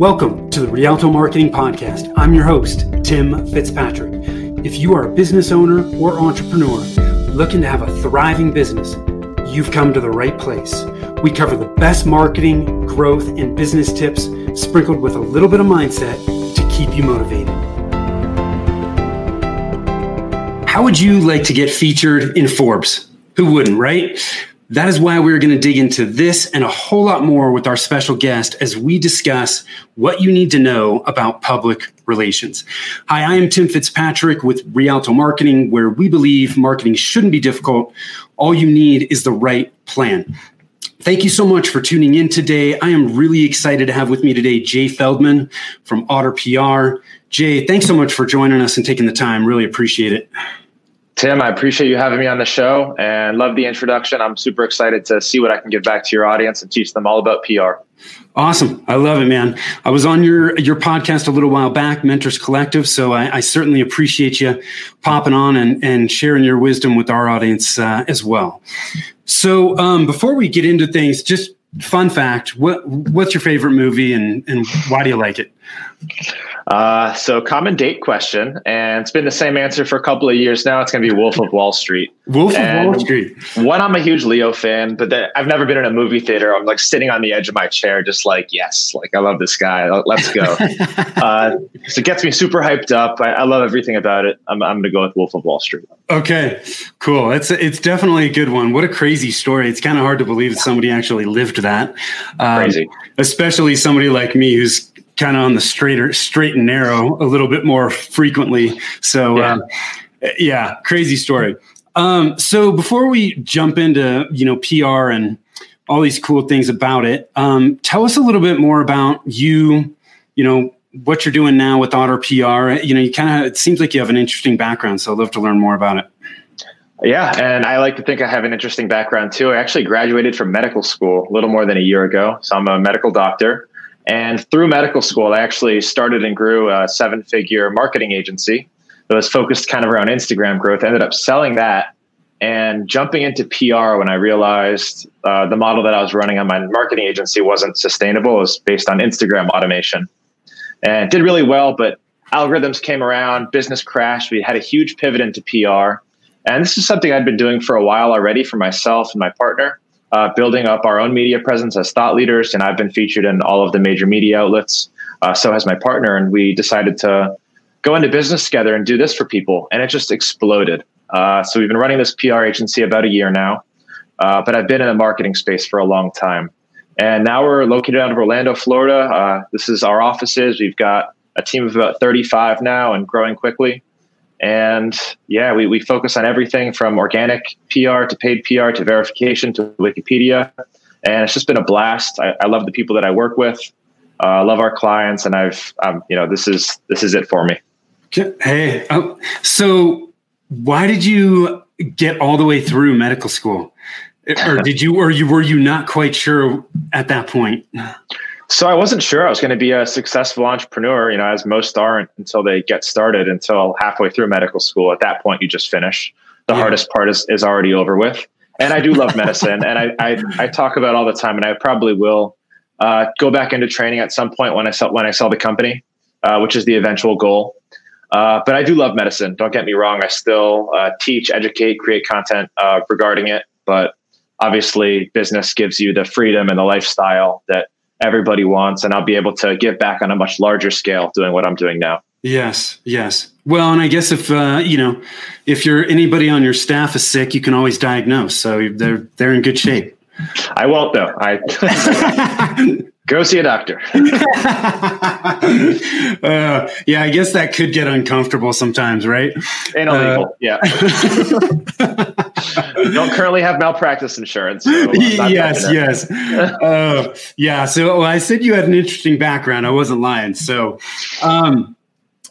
Welcome to the Rialto Marketing Podcast. I'm your host, Tim Fitzpatrick. If you are a business owner or entrepreneur looking to have a thriving business, you've come to the right place. We cover the best marketing, growth, and business tips sprinkled with a little bit of mindset to keep you motivated. How would you like to get featured in Forbes? Who wouldn't, right? That is why we're going to dig into this and a whole lot more with our special guest as we discuss what you need to know about public relations. Hi, I am Tim Fitzpatrick with Rialto Marketing, where we believe marketing shouldn't be difficult. All you need is the right plan. Thank you so much for tuning in today. I am really excited to have with me today Jay Feldman from Otter PR. Jay, thanks so much for joining us and taking the time. Really appreciate it. Tim, I appreciate you having me on the show and love the introduction. I'm super excited to see what I can give back to your audience and teach them all about PR. Awesome. I love it, man. I was on your your podcast a little while back, Mentors Collective. So I, I certainly appreciate you popping on and, and sharing your wisdom with our audience uh, as well. So um, before we get into things, just fun fact: what what's your favorite movie and and why do you like it? Uh, so common date question, and it's been the same answer for a couple of years now. It's going to be Wolf of Wall Street. Wolf and of Wall Street. One, I'm a huge Leo fan, but the, I've never been in a movie theater. I'm like sitting on the edge of my chair, just like, yes, like I love this guy. Let's go. uh, so it gets me super hyped up. I, I love everything about it. I'm, I'm going to go with Wolf of Wall Street. Okay, cool. It's it's definitely a good one. What a crazy story. It's kind of hard to believe that somebody actually lived that. Um, crazy, especially somebody like me who's kind of on the straighter, straight and narrow a little bit more frequently. So, yeah, uh, yeah crazy story. Um, so before we jump into you know PR and all these cool things about it, um, tell us a little bit more about you. You know what you're doing now with Otter PR. You know, you kind of it seems like you have an interesting background, so I'd love to learn more about it. Yeah, and I like to think I have an interesting background too. I actually graduated from medical school a little more than a year ago, so I'm a medical doctor. And through medical school, I actually started and grew a seven figure marketing agency that was focused kind of around Instagram growth. I ended up selling that and jumping into PR when I realized uh, the model that I was running on my marketing agency wasn't sustainable. It was based on Instagram automation and did really well, but algorithms came around, business crashed. We had a huge pivot into PR. And this is something I'd been doing for a while already for myself and my partner uh, building up our own media presence as thought leaders. And I've been featured in all of the major media outlets. Uh, so has my partner. And we decided to go into business together and do this for people. And it just exploded. Uh, so we've been running this PR agency about a year now. Uh, but I've been in the marketing space for a long time. And now we're located out of Orlando, Florida. Uh, this is our offices. We've got a team of about 35 now and growing quickly. And yeah, we, we focus on everything from organic PR to paid PR to verification to Wikipedia. And it's just been a blast. I, I love the people that I work with. Uh, I love our clients, and I've, um, you know, this is this is it for me. Hey, um, so why did you get all the way through medical school, or did you, or you were you not quite sure at that point? So I wasn't sure I was going to be a successful entrepreneur, you know, as most aren't until they get started until halfway through medical school. At that point, you just finish. The yeah. hardest part is, is already over with. And I do love medicine and I, I, I, talk about all the time and I probably will uh, go back into training at some point when I sell, when I sell the company, uh, which is the eventual goal. Uh, but I do love medicine. Don't get me wrong. I still uh, teach, educate, create content uh, regarding it. But obviously business gives you the freedom and the lifestyle that everybody wants and I'll be able to give back on a much larger scale doing what I'm doing now. Yes, yes. Well, and I guess if uh, you know, if you're anybody on your staff is sick, you can always diagnose. So they're they're in good shape. I won't though. I go see a doctor. uh, yeah, I guess that could get uncomfortable sometimes, right? And illegal. Uh, yeah. Don't currently have malpractice insurance. So yes, yes. Uh, yeah. So well, I said you had an interesting background. I wasn't lying. So, um,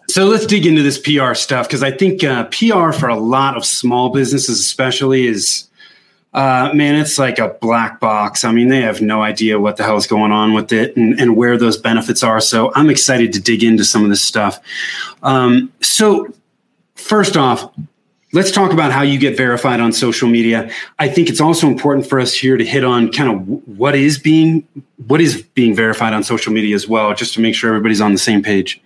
so let's dig into this PR stuff because I think uh, PR for a lot of small businesses, especially, is uh, man, it's like a black box. I mean, they have no idea what the hell is going on with it and, and where those benefits are. So I'm excited to dig into some of this stuff. Um, so, first off, let's talk about how you get verified on social media. I think it's also important for us here to hit on kind of what is being what is being verified on social media as well, just to make sure everybody's on the same page.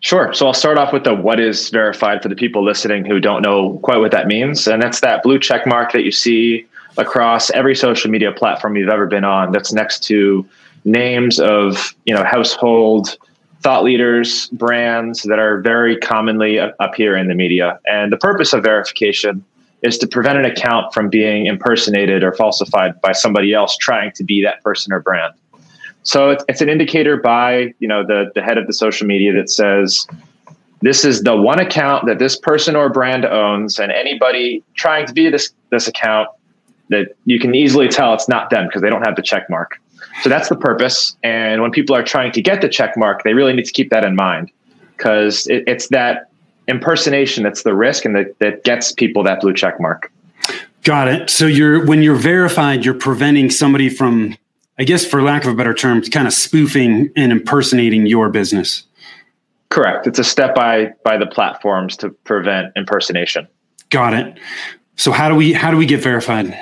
Sure. So I'll start off with the what is verified for the people listening who don't know quite what that means. And that's that blue check mark that you see across every social media platform you've ever been on that's next to names of, you know, household thought leaders, brands that are very commonly here in the media. And the purpose of verification is to prevent an account from being impersonated or falsified by somebody else trying to be that person or brand. So it's, it's an indicator by you know the the head of the social media that says this is the one account that this person or brand owns, and anybody trying to be this this account that you can easily tell it's not them because they don't have the check mark. So that's the purpose. And when people are trying to get the check mark, they really need to keep that in mind because it, it's that impersonation that's the risk and that, that gets people that blue check mark. Got it. So you're when you're verified, you're preventing somebody from, I guess, for lack of a better term, kind of spoofing and impersonating your business. Correct. It's a step by by the platforms to prevent impersonation. Got it. So how do we how do we get verified?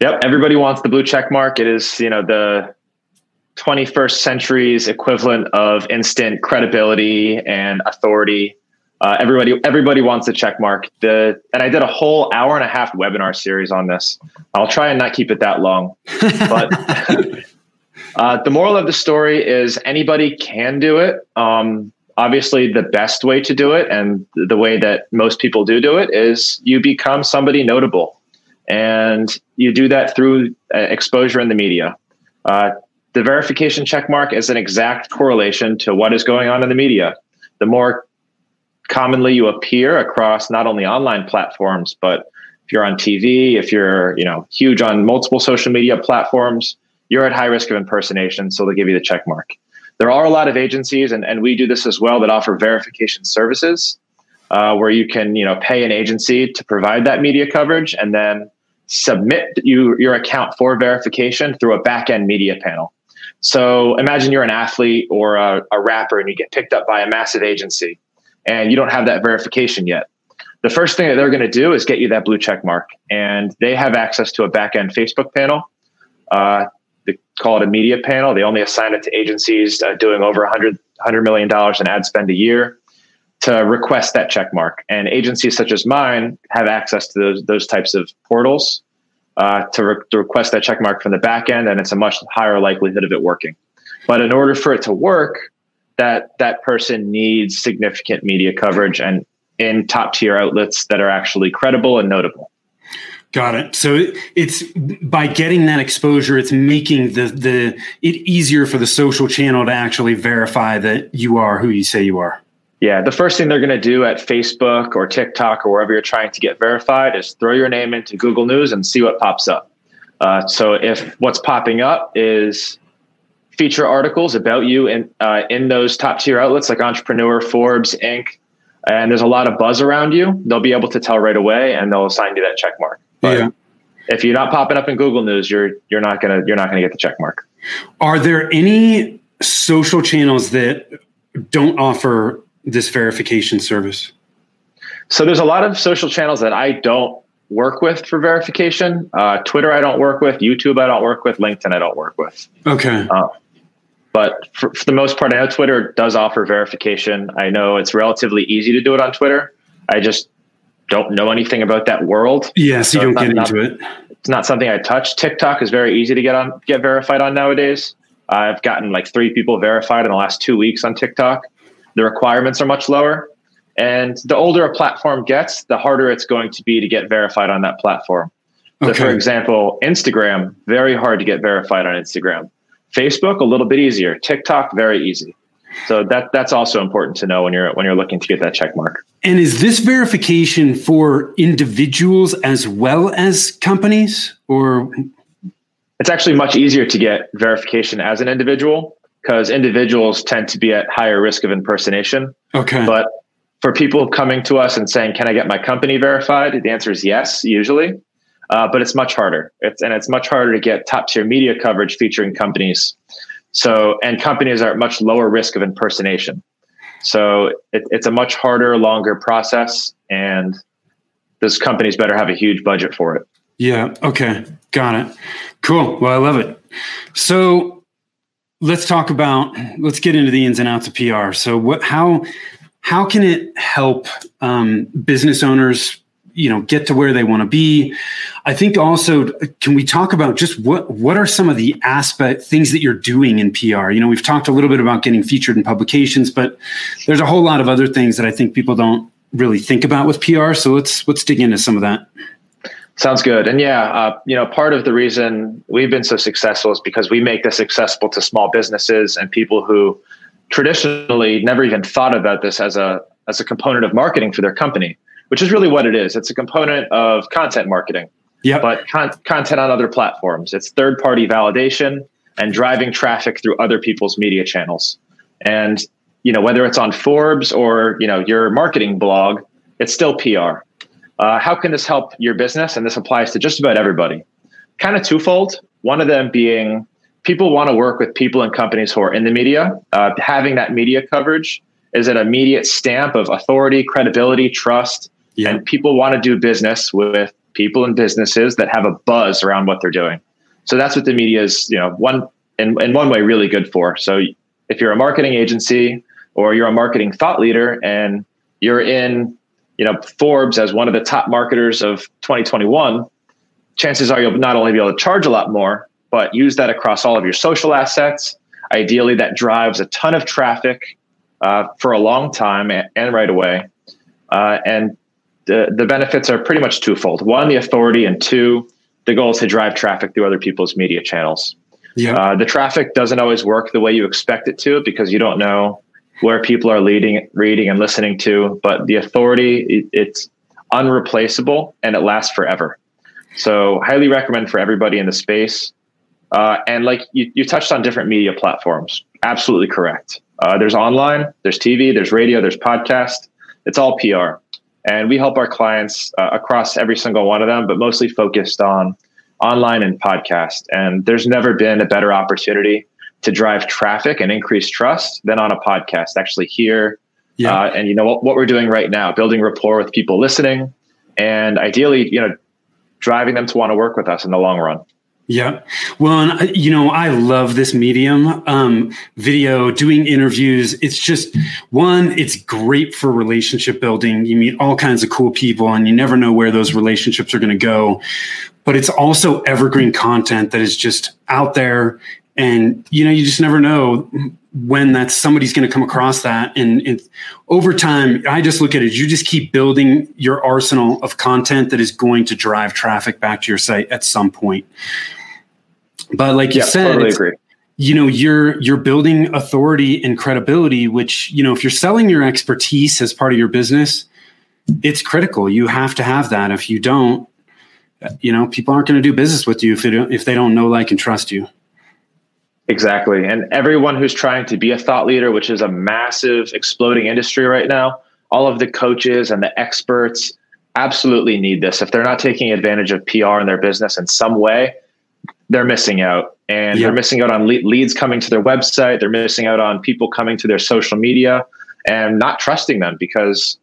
Yep, everybody wants the blue check mark. It is, you know, the 21st century's equivalent of instant credibility and authority. Uh, everybody, everybody wants a check mark. The and I did a whole hour and a half webinar series on this. I'll try and not keep it that long, but uh, the moral of the story is anybody can do it. Um, obviously, the best way to do it, and the way that most people do do it, is you become somebody notable. And you do that through uh, exposure in the media. Uh, the verification checkmark is an exact correlation to what is going on in the media. The more commonly you appear across not only online platforms, but if you're on TV, if you're you know huge on multiple social media platforms, you're at high risk of impersonation. So they'll give you the check mark. There are a lot of agencies, and, and we do this as well, that offer verification services uh, where you can you know pay an agency to provide that media coverage, and then submit you, your account for verification through a back-end media panel. So imagine you're an athlete or a, a rapper and you get picked up by a massive agency and you don't have that verification yet. The first thing that they're going to do is get you that blue check mark, and they have access to a back-end Facebook panel. Uh, they call it a media panel. They only assign it to agencies uh, doing over 100, $100 million in ad spend a year to request that check mark. And agencies such as mine have access to those, those types of portals uh, to, re- to request that check mark from the back end, and it's a much higher likelihood of it working. But in order for it to work, that that person needs significant media coverage and in top tier outlets that are actually credible and notable. Got it. So it's by getting that exposure, it's making the the it easier for the social channel to actually verify that you are who you say you are. Yeah, the first thing they're going to do at Facebook or TikTok or wherever you're trying to get verified is throw your name into Google News and see what pops up. Uh, so if what's popping up is feature articles about you in uh, in those top tier outlets like Entrepreneur, Forbes, Inc., and there's a lot of buzz around you, they'll be able to tell right away and they'll assign you that check mark. But yeah. if you're not popping up in Google News, you're you're not gonna you're not gonna get the check mark. Are there any social channels that don't offer this verification service? So there's a lot of social channels that I don't work with for verification. Uh, Twitter, I don't work with. YouTube, I don't work with. LinkedIn, I don't work with. Okay. Uh, but for, for, the most part, I know Twitter does offer verification. I know it's relatively easy to do it on Twitter. I just don't know anything about that world. Yes, so you don't get into it. It's not something I touch. TikTok is very easy to get on, get verified on nowadays. I've gotten like three people verified in the last two weeks on TikTok. The requirements are much lower. And the older a platform gets, the harder it's going to be to get verified on that platform. So, okay. for example, Instagram, very hard to get verified on Instagram. Facebook, a little bit easier. TikTok, very easy. So that that's also important to know when you're when you're looking to get that check mark. And is this verification for individuals as well as companies, or it's actually much easier to get verification as an individual because individuals tend to be at higher risk of impersonation. Okay. But for people coming to us and saying, "Can I get my company verified?" The answer is yes, usually. Uh, but it's much harder. It's and it's much harder to get top tier media coverage featuring companies. So and companies are at much lower risk of impersonation. So it, it's a much harder, longer process, and those companies better have a huge budget for it. Yeah. Okay. Got it. Cool. Well, I love it. So let's talk about let's get into the ins and outs of PR. So what how how can it help um, business owners you know get to where they want to be. I think also can we talk about just what what are some of the aspect things that you're doing in pr you know we've talked a little bit about getting featured in publications but there's a whole lot of other things that i think people don't really think about with pr so let's let's dig into some of that. Sounds good. And yeah, uh, you know, part of the reason we've been so successful is because we make this accessible to small businesses and people who traditionally never even thought about this as a as a component of marketing for their company, which is really what it is. It's a component of content marketing. Yeah. But con- content on other platforms. It's third party validation and driving traffic through other people's media channels. And you know, whether it's on Forbes or you know your marketing blog, it's still PR. Uh, how can this help your business? And this applies to just about everybody. Kind of twofold. One of them being people want to work with people and companies who are in the media. Uh, having that media coverage is an immediate stamp of authority, credibility, trust. Yeah. And people want to do business with people and businesses that have a buzz around what they're doing. So that's what the media is, you know, one in, in one way really good for. So if you're a marketing agency or you're a marketing thought leader and you're in you know Forbes as one of the top marketers of 2021, chances are you'll not only be able to charge a lot more, but use that across all of your social assets. Ideally, that drives a ton of traffic uh, for a long time and, and right away. Uh, and the, the benefits are pretty much twofold. One, the authority, and two, the goal is to drive traffic through other people's media channels. Yeah. Uh, the traffic doesn't always work the way you expect it to because you don't know where people are leading, reading, and listening to. But the authority, it, it's unreplaceable and it lasts forever. So, highly recommend for everybody in the space. Uh, and like you, you touched on different media platforms. Absolutely correct. Uh, there's online, there's TV, there's radio, there's podcast. It's all PR. And we help our clients uh, across every single one of them, but mostly focused on online and podcast. And there's never been a better opportunity to drive traffic and increase trust than on a podcast. Actually, here yeah. Uh, and you know what, what we're doing right now, building rapport with people listening, and ideally, you know, driving them to want to work with us in the long run. Yeah. Well, and, you know, I love this medium, um, video, doing interviews. It's just one, it's great for relationship building. You meet all kinds of cool people and you never know where those relationships are going to go. But it's also evergreen content that is just out there and you know you just never know when that somebody's going to come across that and, and, over time i just look at it you just keep building your arsenal of content that is going to drive traffic back to your site at some point but like you yeah, said totally agree. you know you're you're building authority and credibility which you know if you're selling your expertise as part of your business it's critical you have to have that if you don't you know people aren't going to do business with you if they don't if they don't know like and trust you Exactly. And everyone who's trying to be a thought leader, which is a massive exploding industry right now, all of the coaches and the experts absolutely need this. If they're not taking advantage of PR in their business in some way, they're missing out. And yeah. they're missing out on le- leads coming to their website. They're missing out on people coming to their social media and not trusting them because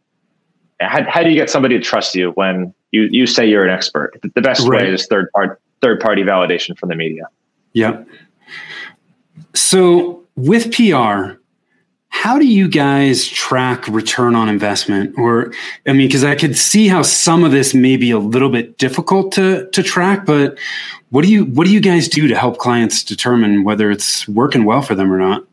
how, how do you get somebody to trust you when you, you say you're an expert? The best right. way is third part, third party validation from the media. Yeah. So with PR, how do you guys track return on investment? Or, I mean, because I could see how some of this may be a little bit difficult to to track, but what do you what do you guys do to help clients determine whether it's working well for them or not?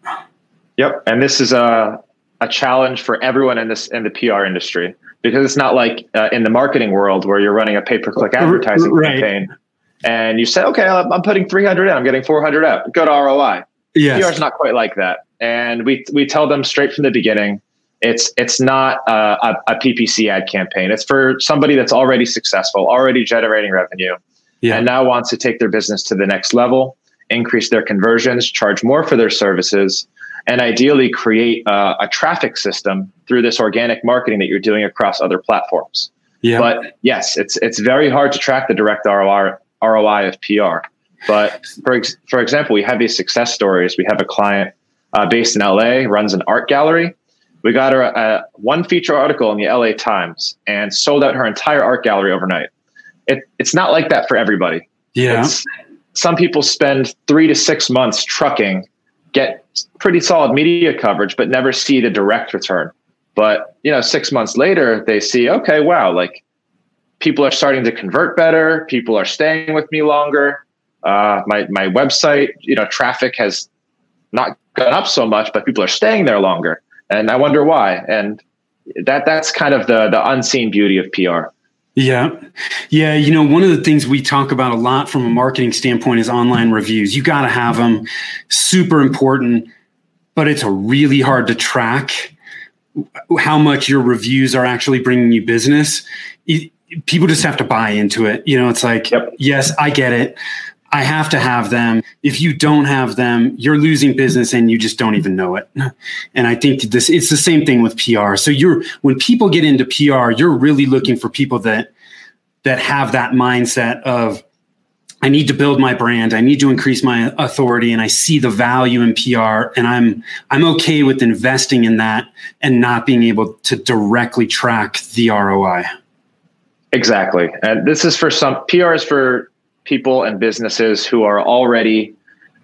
Yep, and this is a a challenge for everyone in this in the PR industry because it's not like uh, in the marketing world where you're running a pay per click advertising right. campaign and you say, okay, I'm putting 300 in, I'm getting 400 out, good ROI Yes. PR is not quite like that. And we, we tell them straight from the beginning, it's, it's not a, a, PPC ad campaign. It's for somebody that's already successful, already generating revenue, yeah. and now wants to take their business to the next level, increase their conversions, charge more for their services, and ideally create a, a traffic system through this organic marketing that you're doing across other platforms. Yeah. But yes, it's it's very hard to track the direct ROI ROI of PR. But for ex- for example, we have these success stories. We have a client uh, based in LA, runs an art gallery, We got her a, one feature article in the LA Times and sold out her entire art gallery overnight. It, it's not like that for everybody. Yeah. It's, some people spend three to six months trucking, get pretty solid media coverage, but never see the direct return. But you know, six months later, they see, okay, wow, like people are starting to convert better. People are staying with me longer. Uh, my my website, you know, traffic has not gone up so much, but people are staying there longer and I wonder why. And that that's kind of the the unseen beauty of PR. Yeah. Yeah. You know, one of the things we talk about a lot from a marketing standpoint is online reviews. You got to have them, super important, but it's really hard to track how much your reviews are actually bringing you business. People just have to buy into it. You know, it's like, yep. yes, I get it. I have to have them. If you don't have them, you're losing business and you just don't even know it. And I think this it's the same thing with PR. So you're when people get into PR, you're really looking for people that that have that mindset of I need to build my brand, I need to increase my authority and I see the value in PR and I'm I'm okay with investing in that and not being able to directly track the ROI. Exactly. And this is for some PR is for people and businesses who are already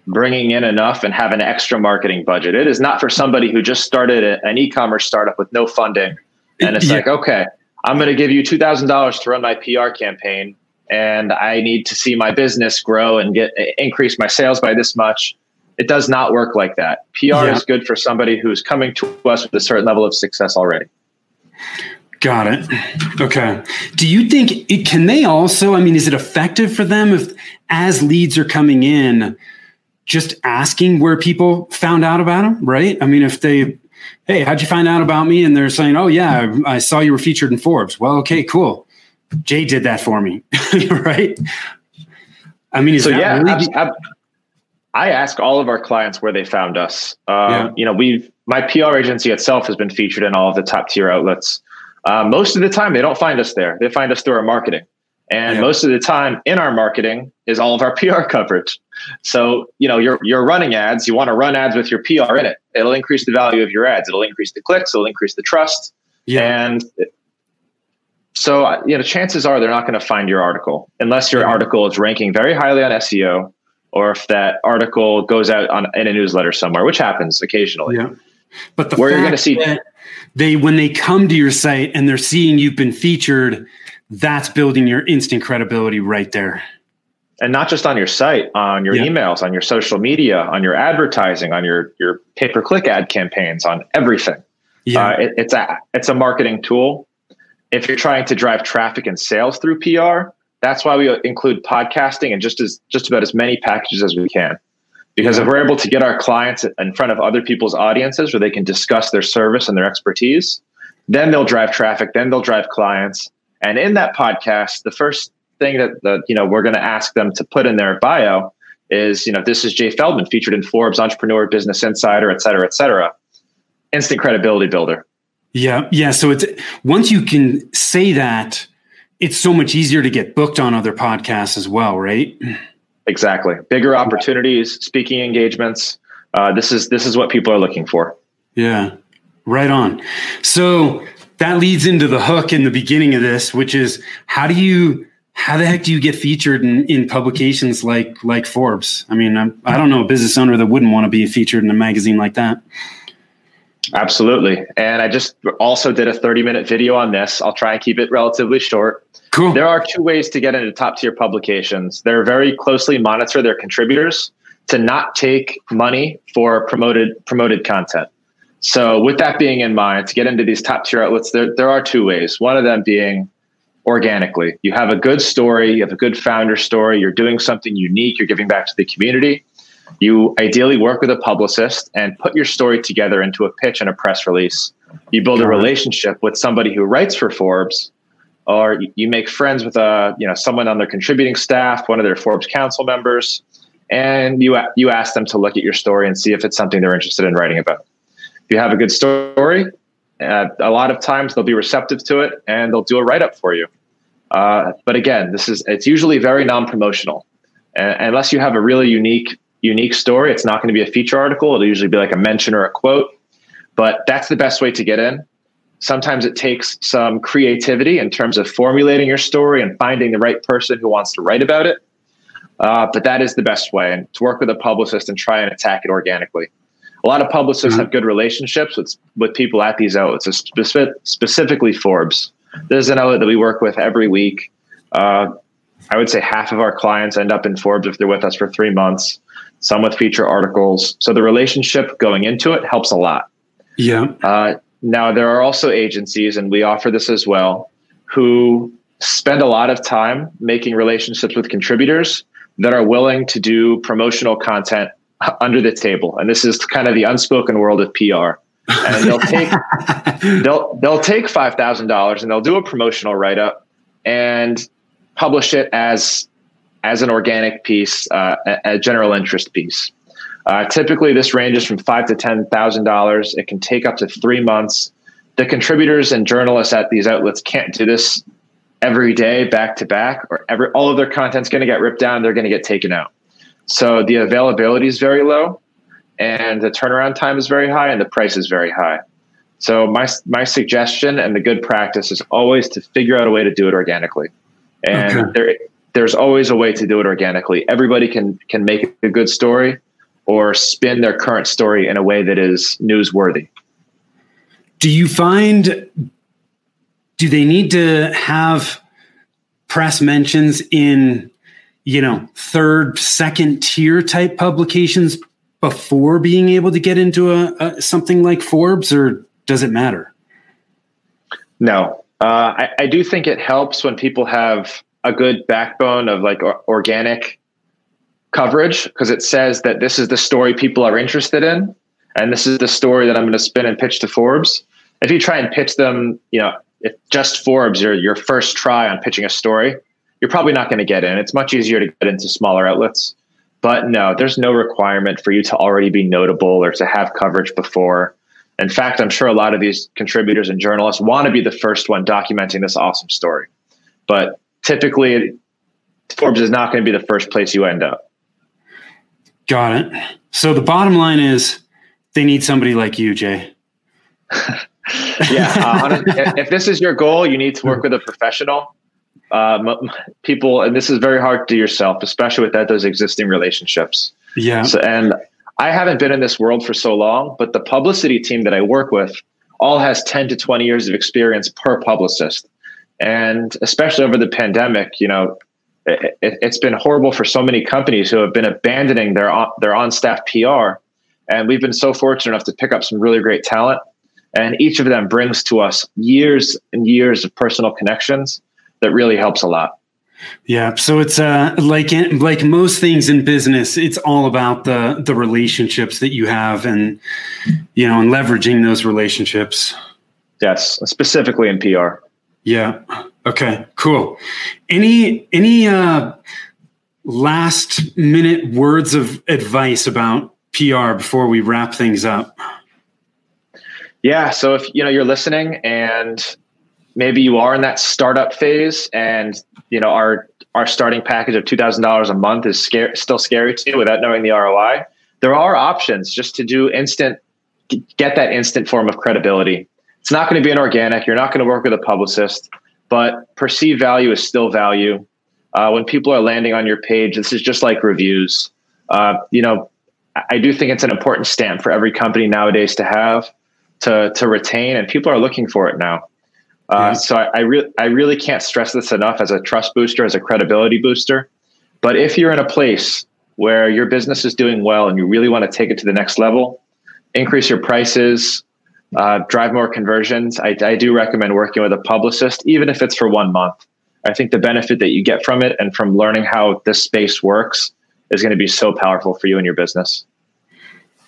bringing in enough and have an extra marketing budget. It is not for somebody who just started a, an e-commerce startup with no funding and it's yeah. like, okay, I'm going to give you $2,000 to run my PR campaign and I need to see my business grow and get increase my sales by this much. It does not work like that. PR yeah. is good for somebody who's coming to us with a certain level of success already. Got it. Okay. Do you think it can they also, I mean, is it effective for them if as leads are coming in, just asking where people found out about them, right? I mean, if they, hey, how'd you find out about me? And they're saying, oh, yeah, I saw you were featured in Forbes. Well, okay, cool. Jay did that for me, right? I mean, so yeah, really- I ask all of our clients where they found us. Um, yeah. You know, we've my PR agency itself has been featured in all of the top tier outlets. Uh, most of the time, they don't find us there. They find us through our marketing. And yeah. most of the time in our marketing is all of our PR coverage. So, you know, you're, you're running ads. You want to run ads with your PR in it. It'll increase the value of your ads. It'll increase the clicks. It'll increase the trust. Yeah. And so, uh, you know, chances are they're not going to find your article unless your yeah. article is ranking very highly on SEO or if that article goes out on in a newsletter somewhere, which happens occasionally. Yeah. But the where you're going to see that- they when they come to your site and they're seeing you've been featured, that's building your instant credibility right there. And not just on your site, on your yeah. emails, on your social media, on your advertising, on your your pay per click ad campaigns, on everything. Yeah, uh, it, it's a it's a marketing tool. If you're trying to drive traffic and sales through PR, that's why we include podcasting and just as just about as many packages as we can. Because if we're able to get our clients in front of other people's audiences where they can discuss their service and their expertise, then they'll drive traffic, then they'll drive clients. And in that podcast, the first thing that the, you know we're going to ask them to put in their bio is, you know, this is Jay Feldman featured in Forbes, Entrepreneur, Business Insider, et cetera, et cetera. Instant credibility builder. Yeah, yeah. So it's once you can say that, it's so much easier to get booked on other podcasts as well, right? Exactly. Bigger opportunities, speaking engagements. Uh, this is this is what people are looking for. Yeah, right on. So that leads into the hook in the beginning of this, which is how do you how the heck do you get featured in, in publications like like Forbes? I mean, I'm, I do not know a business owner that wouldn't want to be featured in a magazine like that. Absolutely. And I just also did a 30 minute video on this. I'll try and keep it relatively short. Cool. There are two ways to get into top tier publications. They're very closely monitor their contributors to not take money for promoted promoted content. So with that being in mind, to get into these top tier outlets, there, there are two ways. One of them being organically. You have a good story, you have a good founder story, you're doing something unique, you're giving back to the community. You ideally work with a publicist and put your story together into a pitch and a press release. You build a uh-huh. relationship with somebody who writes for Forbes, or you make friends with a you know someone on their contributing staff, one of their Forbes Council members, and you you ask them to look at your story and see if it's something they're interested in writing about. If you have a good story, uh, a lot of times they'll be receptive to it and they'll do a write up for you. Uh, but again, this is it's usually very non promotional, uh, unless you have a really unique unique story. It's not going to be a feature article. It'll usually be like a mention or a quote. but that's the best way to get in. Sometimes it takes some creativity in terms of formulating your story and finding the right person who wants to write about it. Uh, but that is the best way, and to work with a publicist and try and attack it organically. A lot of publicists mm-hmm. have good relationships with with people at these outlets, specific, specifically Forbes. This is an outlet that we work with every week. Uh, I would say half of our clients end up in Forbes if they're with us for three months. Some with feature articles. So the relationship going into it helps a lot. Yeah. Uh, now there are also agencies, and we offer this as well, who spend a lot of time making relationships with contributors that are willing to do promotional content under the table. And this is kind of the unspoken world of PR. And they'll take they'll they'll take five thousand dollars and they'll do a promotional write up and publish it as as an organic piece, uh, a, a, general interest piece. Uh, typically, this ranges from five to ten thousand dollars. It can take up to three months. The contributors and journalists at these outlets can't do this every day, back to back, or every all of their content's going to get ripped down. They're going to get taken out. So the availability is very low, and the turnaround time is very high, and the price is very high. So my my suggestion and the good practice is always to figure out a way to do it organically, and okay. there there's always a way to do it organically. Everybody can can make a good story or spin their current story in a way that is newsworthy. Do you find do they need to have press mentions in you know third second tier type publications before being able to get into a, a something like forbes or does it matter no uh, I, I, do think it helps when people have a good backbone of like organic coverage because it says that this is the story people are interested in and this is the story that i'm going to spin and pitch to forbes if you try and pitch them you know if just forbes your, your first try on pitching a story you're probably not going to get in. It's much easier to get into smaller outlets. But no, there's no requirement for you to already be notable or to have coverage before. In fact, I'm sure a lot of these contributors and journalists want to be the first one documenting this awesome story. But typically, Forbes is not going to be the first place you end up. Got it. So the bottom line is they need somebody like you, Jay. yeah. Uh, if this is your goal, you need to work with a professional uh, people, and this is very hard to yourself, especially with that those existing relationships. Yeah. So, and I haven't been in this world for so long, but the publicity team that I work with all has 10 to 20 years of experience per publicist. And especially over the pandemic, you know, it, has been horrible for so many companies who have been abandoning their on, their on staff PR. And we've been so fortunate enough to pick up some really great talent. And each of them brings to us years and years of personal connections that really helps a lot. Yeah, so it's uh, like like most things in business, it's all about the the relationships that you have, and you know, and leveraging those relationships. Yes, specifically in PR. Yeah. Okay. Cool. Any any uh, last minute words of advice about PR before we wrap things up? Yeah. So if you know you're listening and maybe you are in that startup phase and you know our our starting package of $2000 a month is scary, still scary to you without knowing the roi there are options just to do instant get that instant form of credibility it's not going to be an organic you're not going to work with a publicist but perceived value is still value. Uh, when people are landing on your page this is just like reviews. Uh, you know i do think it's an important stamp for every company nowadays to have to, to retain and people are looking for it now. Uh, so I, I, re- I really can't stress this enough as a trust booster, as a credibility booster. But if you're in a place where your business is doing well and you really want to take it to the next level, increase your prices, uh, drive more conversions, I, I do recommend working with a publicist, even if it's for one month. I think the benefit that you get from it and from learning how this space works is going to be so powerful for you and your business.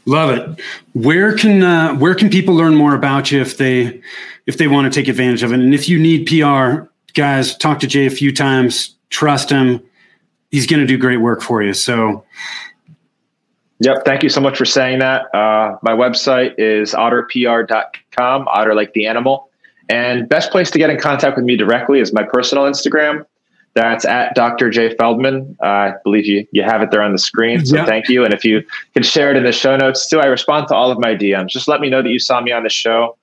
Love it. Where can uh, where can people learn more about you if they if they want to take advantage of it? And if you need PR, guys, talk to Jay a few times. Trust him. He's going to do great work for you. So, yep. Thank you so much for saying that. Uh, my website is otterpr.com. Otter like the animal. And best place to get in contact with me directly is my personal Instagram. That's at Dr. Jay Feldman. Uh, I believe you you have it there on the screen. So thank you. And if you can share it in the show notes too, I respond to all of my DMs. Just let me know that you saw me on the show,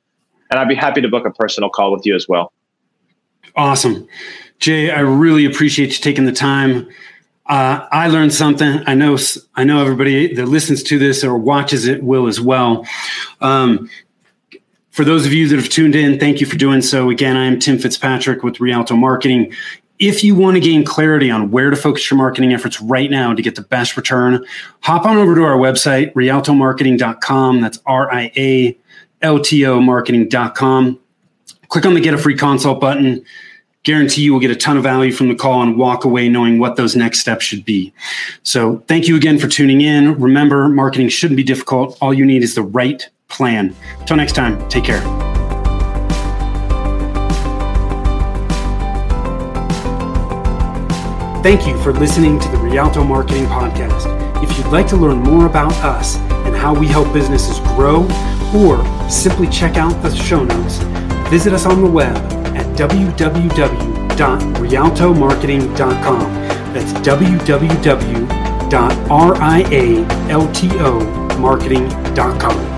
and I'd be happy to book a personal call with you as well. Awesome, Jay. I really appreciate you taking the time. Uh, I learned something. I know. I know everybody that listens to this or watches it will as well. Um, for those of you that have tuned in, thank you for doing so. Again, I am Tim Fitzpatrick with Rialto Marketing. If you want to gain clarity on where to focus your marketing efforts right now to get the best return, hop on over to our website, rialtomarketing.com. That's R I A L T O marketing.com. Click on the get a free consult button. Guarantee you will get a ton of value from the call and walk away knowing what those next steps should be. So, thank you again for tuning in. Remember, marketing shouldn't be difficult. All you need is the right plan. Until next time, take care. Thank you for listening to the Rialto Marketing Podcast. If you'd like to learn more about us and how we help businesses grow, or simply check out the show notes, visit us on the web at www.rialtomarketing.com. That's www.rialtomarketing.com.